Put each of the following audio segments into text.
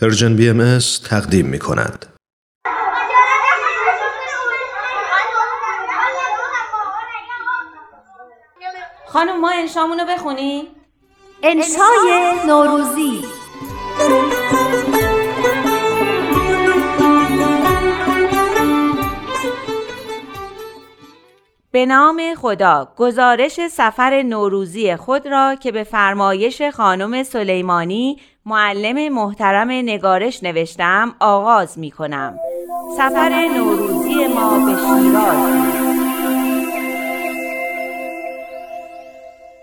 پرژن بی ام تقدیم می کند. خانم ما انشامونو بخونیم انشای نوروزی به نام خدا گزارش سفر نوروزی خود را که به فرمایش خانم سلیمانی معلم محترم نگارش نوشتم آغاز می کنم سفر نوروزی ما به شیراز.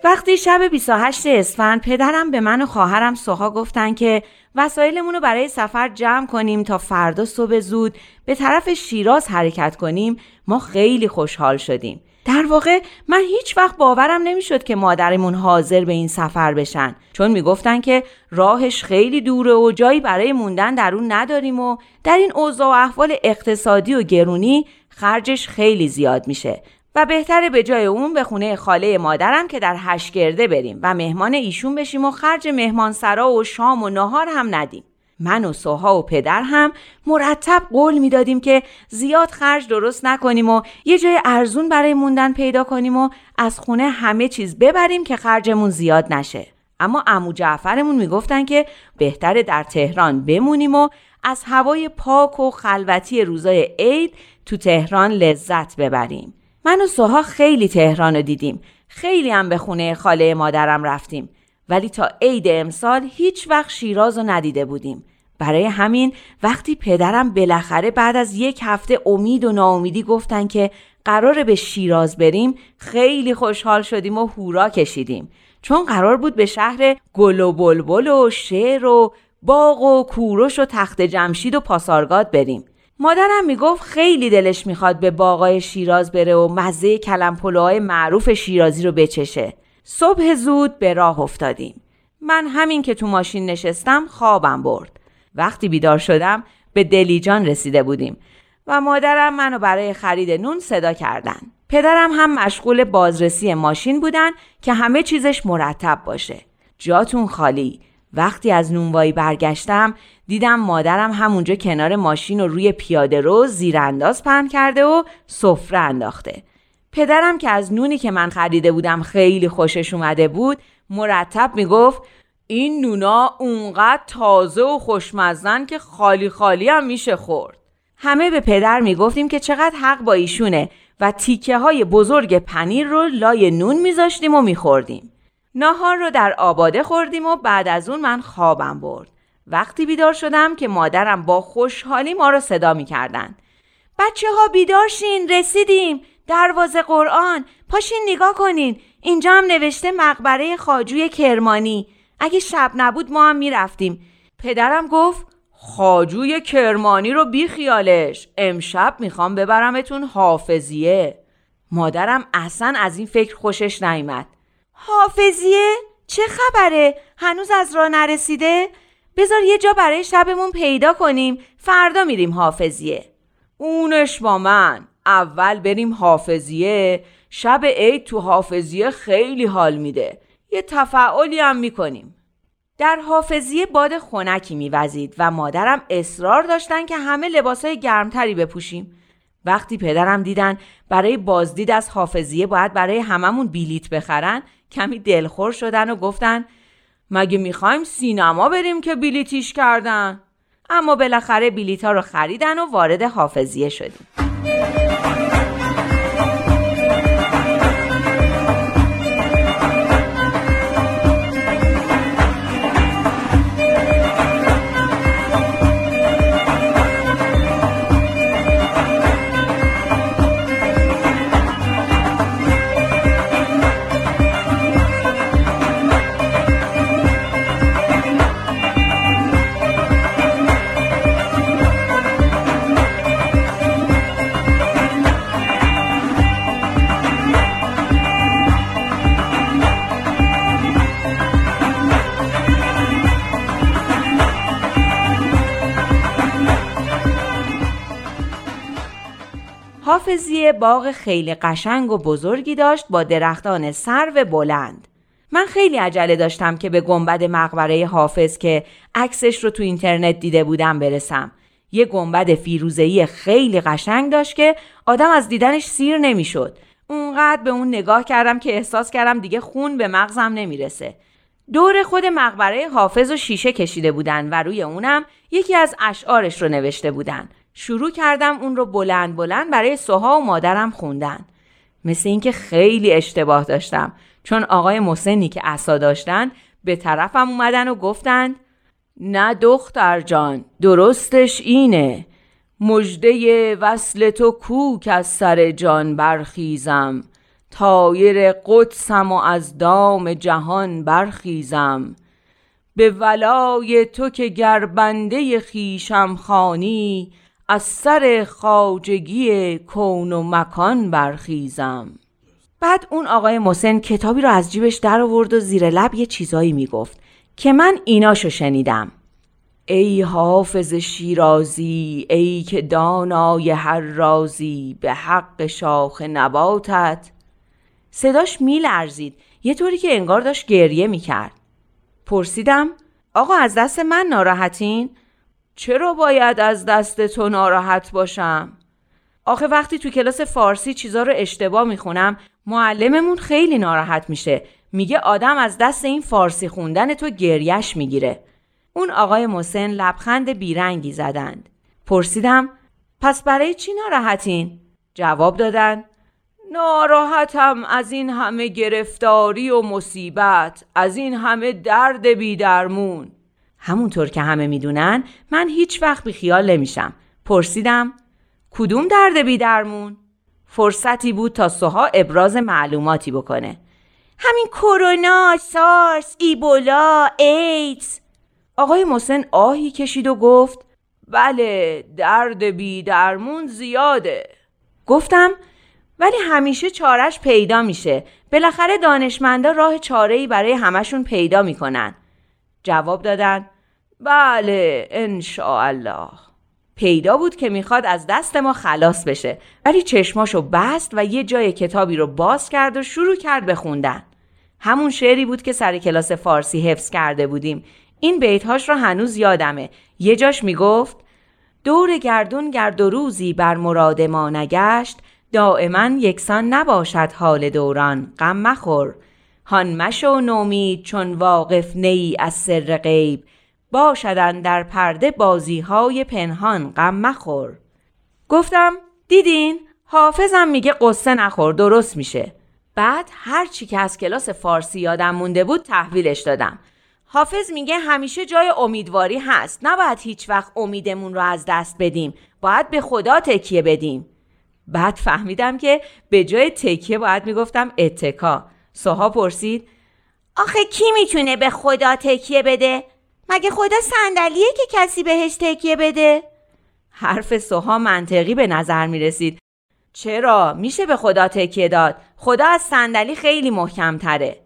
وقتی شب 28 اسفند پدرم به من و خواهرم سوها گفتن که وسایلمون رو برای سفر جمع کنیم تا فردا صبح زود به طرف شیراز حرکت کنیم ما خیلی خوشحال شدیم. در واقع من هیچ وقت باورم نمی‌شد که مادرمون حاضر به این سفر بشن. چون می‌گفتن که راهش خیلی دوره و جایی برای موندن در اون نداریم و در این اوضاع و احوال اقتصادی و گرونی خرجش خیلی زیاد میشه. و بهتره به جای اون به خونه خاله مادرم که در هشگرده بریم و مهمان ایشون بشیم و خرج مهمانسرا و شام و نهار هم ندیم. من و سوها و پدر هم مرتب قول می‌دادیم که زیاد خرج درست نکنیم و یه جای ارزون برای موندن پیدا کنیم و از خونه همه چیز ببریم که خرجمون زیاد نشه. اما امو جعفرمون می‌گفتن که بهتره در تهران بمونیم و از هوای پاک و خلوتی روزای عید تو تهران لذت ببریم. من و سوها خیلی تهران رو دیدیم. خیلی هم به خونه خاله مادرم رفتیم. ولی تا عید امسال هیچ وقت شیراز رو ندیده بودیم. برای همین وقتی پدرم بالاخره بعد از یک هفته امید و ناامیدی گفتن که قرار به شیراز بریم خیلی خوشحال شدیم و هورا کشیدیم. چون قرار بود به شهر گل و بلبل و شعر و باغ و کوروش و تخت جمشید و پاسارگاد بریم. مادرم می‌گفت خیلی دلش می‌خواد به باغای شیراز بره و مزه کلم معروف شیرازی رو بچشه. صبح زود به راه افتادیم. من همین که تو ماشین نشستم خوابم برد. وقتی بیدار شدم به دلیجان رسیده بودیم و مادرم منو برای خرید نون صدا کردن. پدرم هم مشغول بازرسی ماشین بودن که همه چیزش مرتب باشه. جاتون خالی. وقتی از نونوایی برگشتم دیدم مادرم همونجا کنار ماشین و روی پیاده رو زیرانداز پهن کرده و سفره انداخته. پدرم که از نونی که من خریده بودم خیلی خوشش اومده بود مرتب می‌گفت این نونا اونقدر تازه و خوشمزن که خالی خالی هم میشه خورد. همه به پدر می‌گفتیم که چقدر حق با ایشونه و تیکه های بزرگ پنیر رو لای نون میذاشتیم و میخوردیم. ناهار رو در آباده خوردیم و بعد از اون من خوابم برد. وقتی بیدار شدم که مادرم با خوشحالی ما رو صدا می‌کردن. بچه ها بیدار شین رسیدیم. دروازه قرآن. پاشین نگاه کنین. اینجا هم نوشته مقبره خاجوی کرمانی. اگه شب نبود ما هم می‌رفتیم. پدرم گفت خاجوی کرمانی رو بی خیالش. امشب می‌خوام ببرمتون حافظیه. مادرم اصلا از این فکر خوشش نیامد حافظیه؟ چه خبره؟ هنوز از راه نرسیده؟ بذار یه جا برای شبمون پیدا کنیم. فردا میریم حافظیه. اونش با من. اول بریم حافظیه شب عید تو حافظیه خیلی حال میده. یه تفعالی هم می‌کنیم. در حافظیه باد خونکی میوزید و مادرم اصرار داشتن که همه لباسای گرمتری بپوشیم. وقتی پدرم دیدن برای بازدید از حافظیه باید برای هممون بیلیت بخرن کمی دلخور شدن و گفتن مگه می‌خوایم سینما بریم که بیلیتیش کردن؟ اما بالاخره بیلیت ها رو خریدن و وارد حافظیه شدیم. Thank you. حافظیه باغ خیلی قشنگ و بزرگی داشت با درختان سرو بلند. من خیلی عجله داشتم که به گنبد مقبره حافظ که عکسش رو تو اینترنت دیده بودم برسم. یه گنبد فیروزه‌ای خیلی قشنگ داشت که آدم از دیدنش سیر نمی‌شد. اونقدر به اون نگاه کردم که احساس کردم دیگه خون به مغزم نمی‌رسه. دور خود مقبره حافظ و شیشه کشیده بودن و روی اونم یکی از اشعارش رو نوشته بودن. شروع کردم اون رو بلند بلند برای سوها و مادرم خوندن. مثل اینکه خیلی اشتباه داشتم. چون آقای مسنی که عصا داشتن به طرفم اومدن و گفتند نه دختر جان درستش اینه. مجده وصل تو کوک از سر جان برخیزم. تایر قدسم و از دام جهان برخیزم. به ولای تو که گربنده خیشم خانی از سر خاجگی کون و مکان برخیزم. بعد اون آقای مسن کتابی رو از جیبش در آورد و زیر لب یه چیزایی می‌گفت که من ایناشو شنیدم. ای حافظ شیرازی ای که دانای هر رازی به حق شاخ نباتت. صداش میلرزید یه طوری که انگار داشت گریه می‌کرد. پرسیدم آقا از دست من ناراحتین؟ چرا باید از دست تو ناراحت باشم؟ آخه وقتی تو کلاس فارسی چیزا رو اشتباه می‌خونم معلممون خیلی ناراحت میشه میگه آدم از دست این فارسی خوندن تو گریش می‌گیره اون آقای مسن لبخند بیرنگی زدند پرسیدم پس برای چی ناراحتین؟ جواب دادن ناراحتم از این همه گرفتاری و مصیبت از این همه درد بیدرمون همونطور که همه می‌دونن من هیچ وقت بیخیال نمیشم. پرسیدم کدوم درد بیدرمون؟ فرصتی بود تا سوها ابراز معلوماتی بکنه. همین کرونا، سارس، ایبولا، ایدز. آقای مسن آهی کشید و گفت بله درد بیدرمون زیاده. گفتم ولی همیشه چارش پیدا میشه. بالاخره دانشمندا راه چاره برای همشون پیدا می‌کنن. جواب دادن بله الله پیدا بود که می‌خواد از دست ما خلاص بشه. ولی چشماشو بست و یه جای کتابی رو باز کرد و شروع کرد به خوندن. همون شعری بود که سر کلاس فارسی حفظ کرده بودیم. این بیتهاش رو هنوز یادمه. یه جاش می‌گفت دور گردون گرد و روزی بر مراد ما نگشت دائما یکسان نباشد حال دوران. غم مخور. هان مشو نومید چون واقف نی از سر غیب. باشدن در پرده بازی های پنهان غم مخور. گفتم دیدین؟ حافظم میگه قصه نخور درست میشه. بعد هر چی که از کلاس فارسی یادم مونده بود تحویلش دادم. حافظ میگه همیشه جای امیدواری هست. نباید هیچ وقت امیدمون رو از دست بدیم. باید به خدا تکیه بدیم. بعد فهمیدم که به جای تکیه باید می‌گفتم اتکا. سوها پرسید آخه کی می‌تونه به خدا تکیه بده؟ مگه خدا صندلیه که کسی بهش تکیه بده؟ حرف سوها منطقی به نظر می رسید. چرا؟ میشه به خدا تکیه داد. خدا از صندلی خیلی محکم تره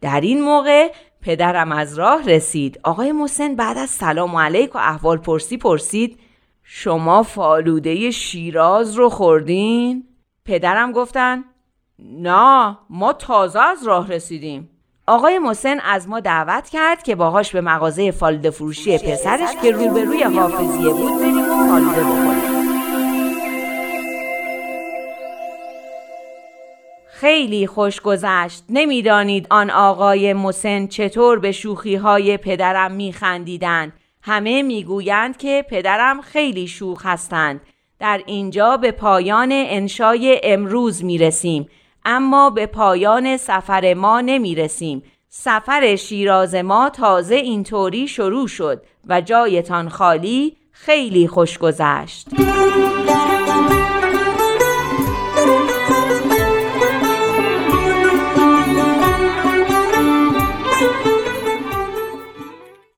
در این موقع پدرم از راه رسید. آقای محسن بعد از سلام علیک و احوال پرسی پرسید شما فالوده شیراز رو خوردین؟ پدرم گفتن نه ما تازه از راه رسیدیم. آقای محسن از ما دعوت کرد که باهاش به مغازه فالوده فروشی پسرش که روبروی حافظیه بود بریم و فالوده بخوریم. خیلی خوش گذشت. نمی‌دانید آن آقای مسن چطور به شوخی های پدرم میخندیدند. همه می‌گویند که پدرم خیلی شوخ هستند. در اینجا به پایان انشای امروز می‌رسیم. اما به پایان سفر ما نمی رسیم. سفر شیراز ما تازه اینطوری شروع شد و جایتان خالی خیلی خوش گذشت.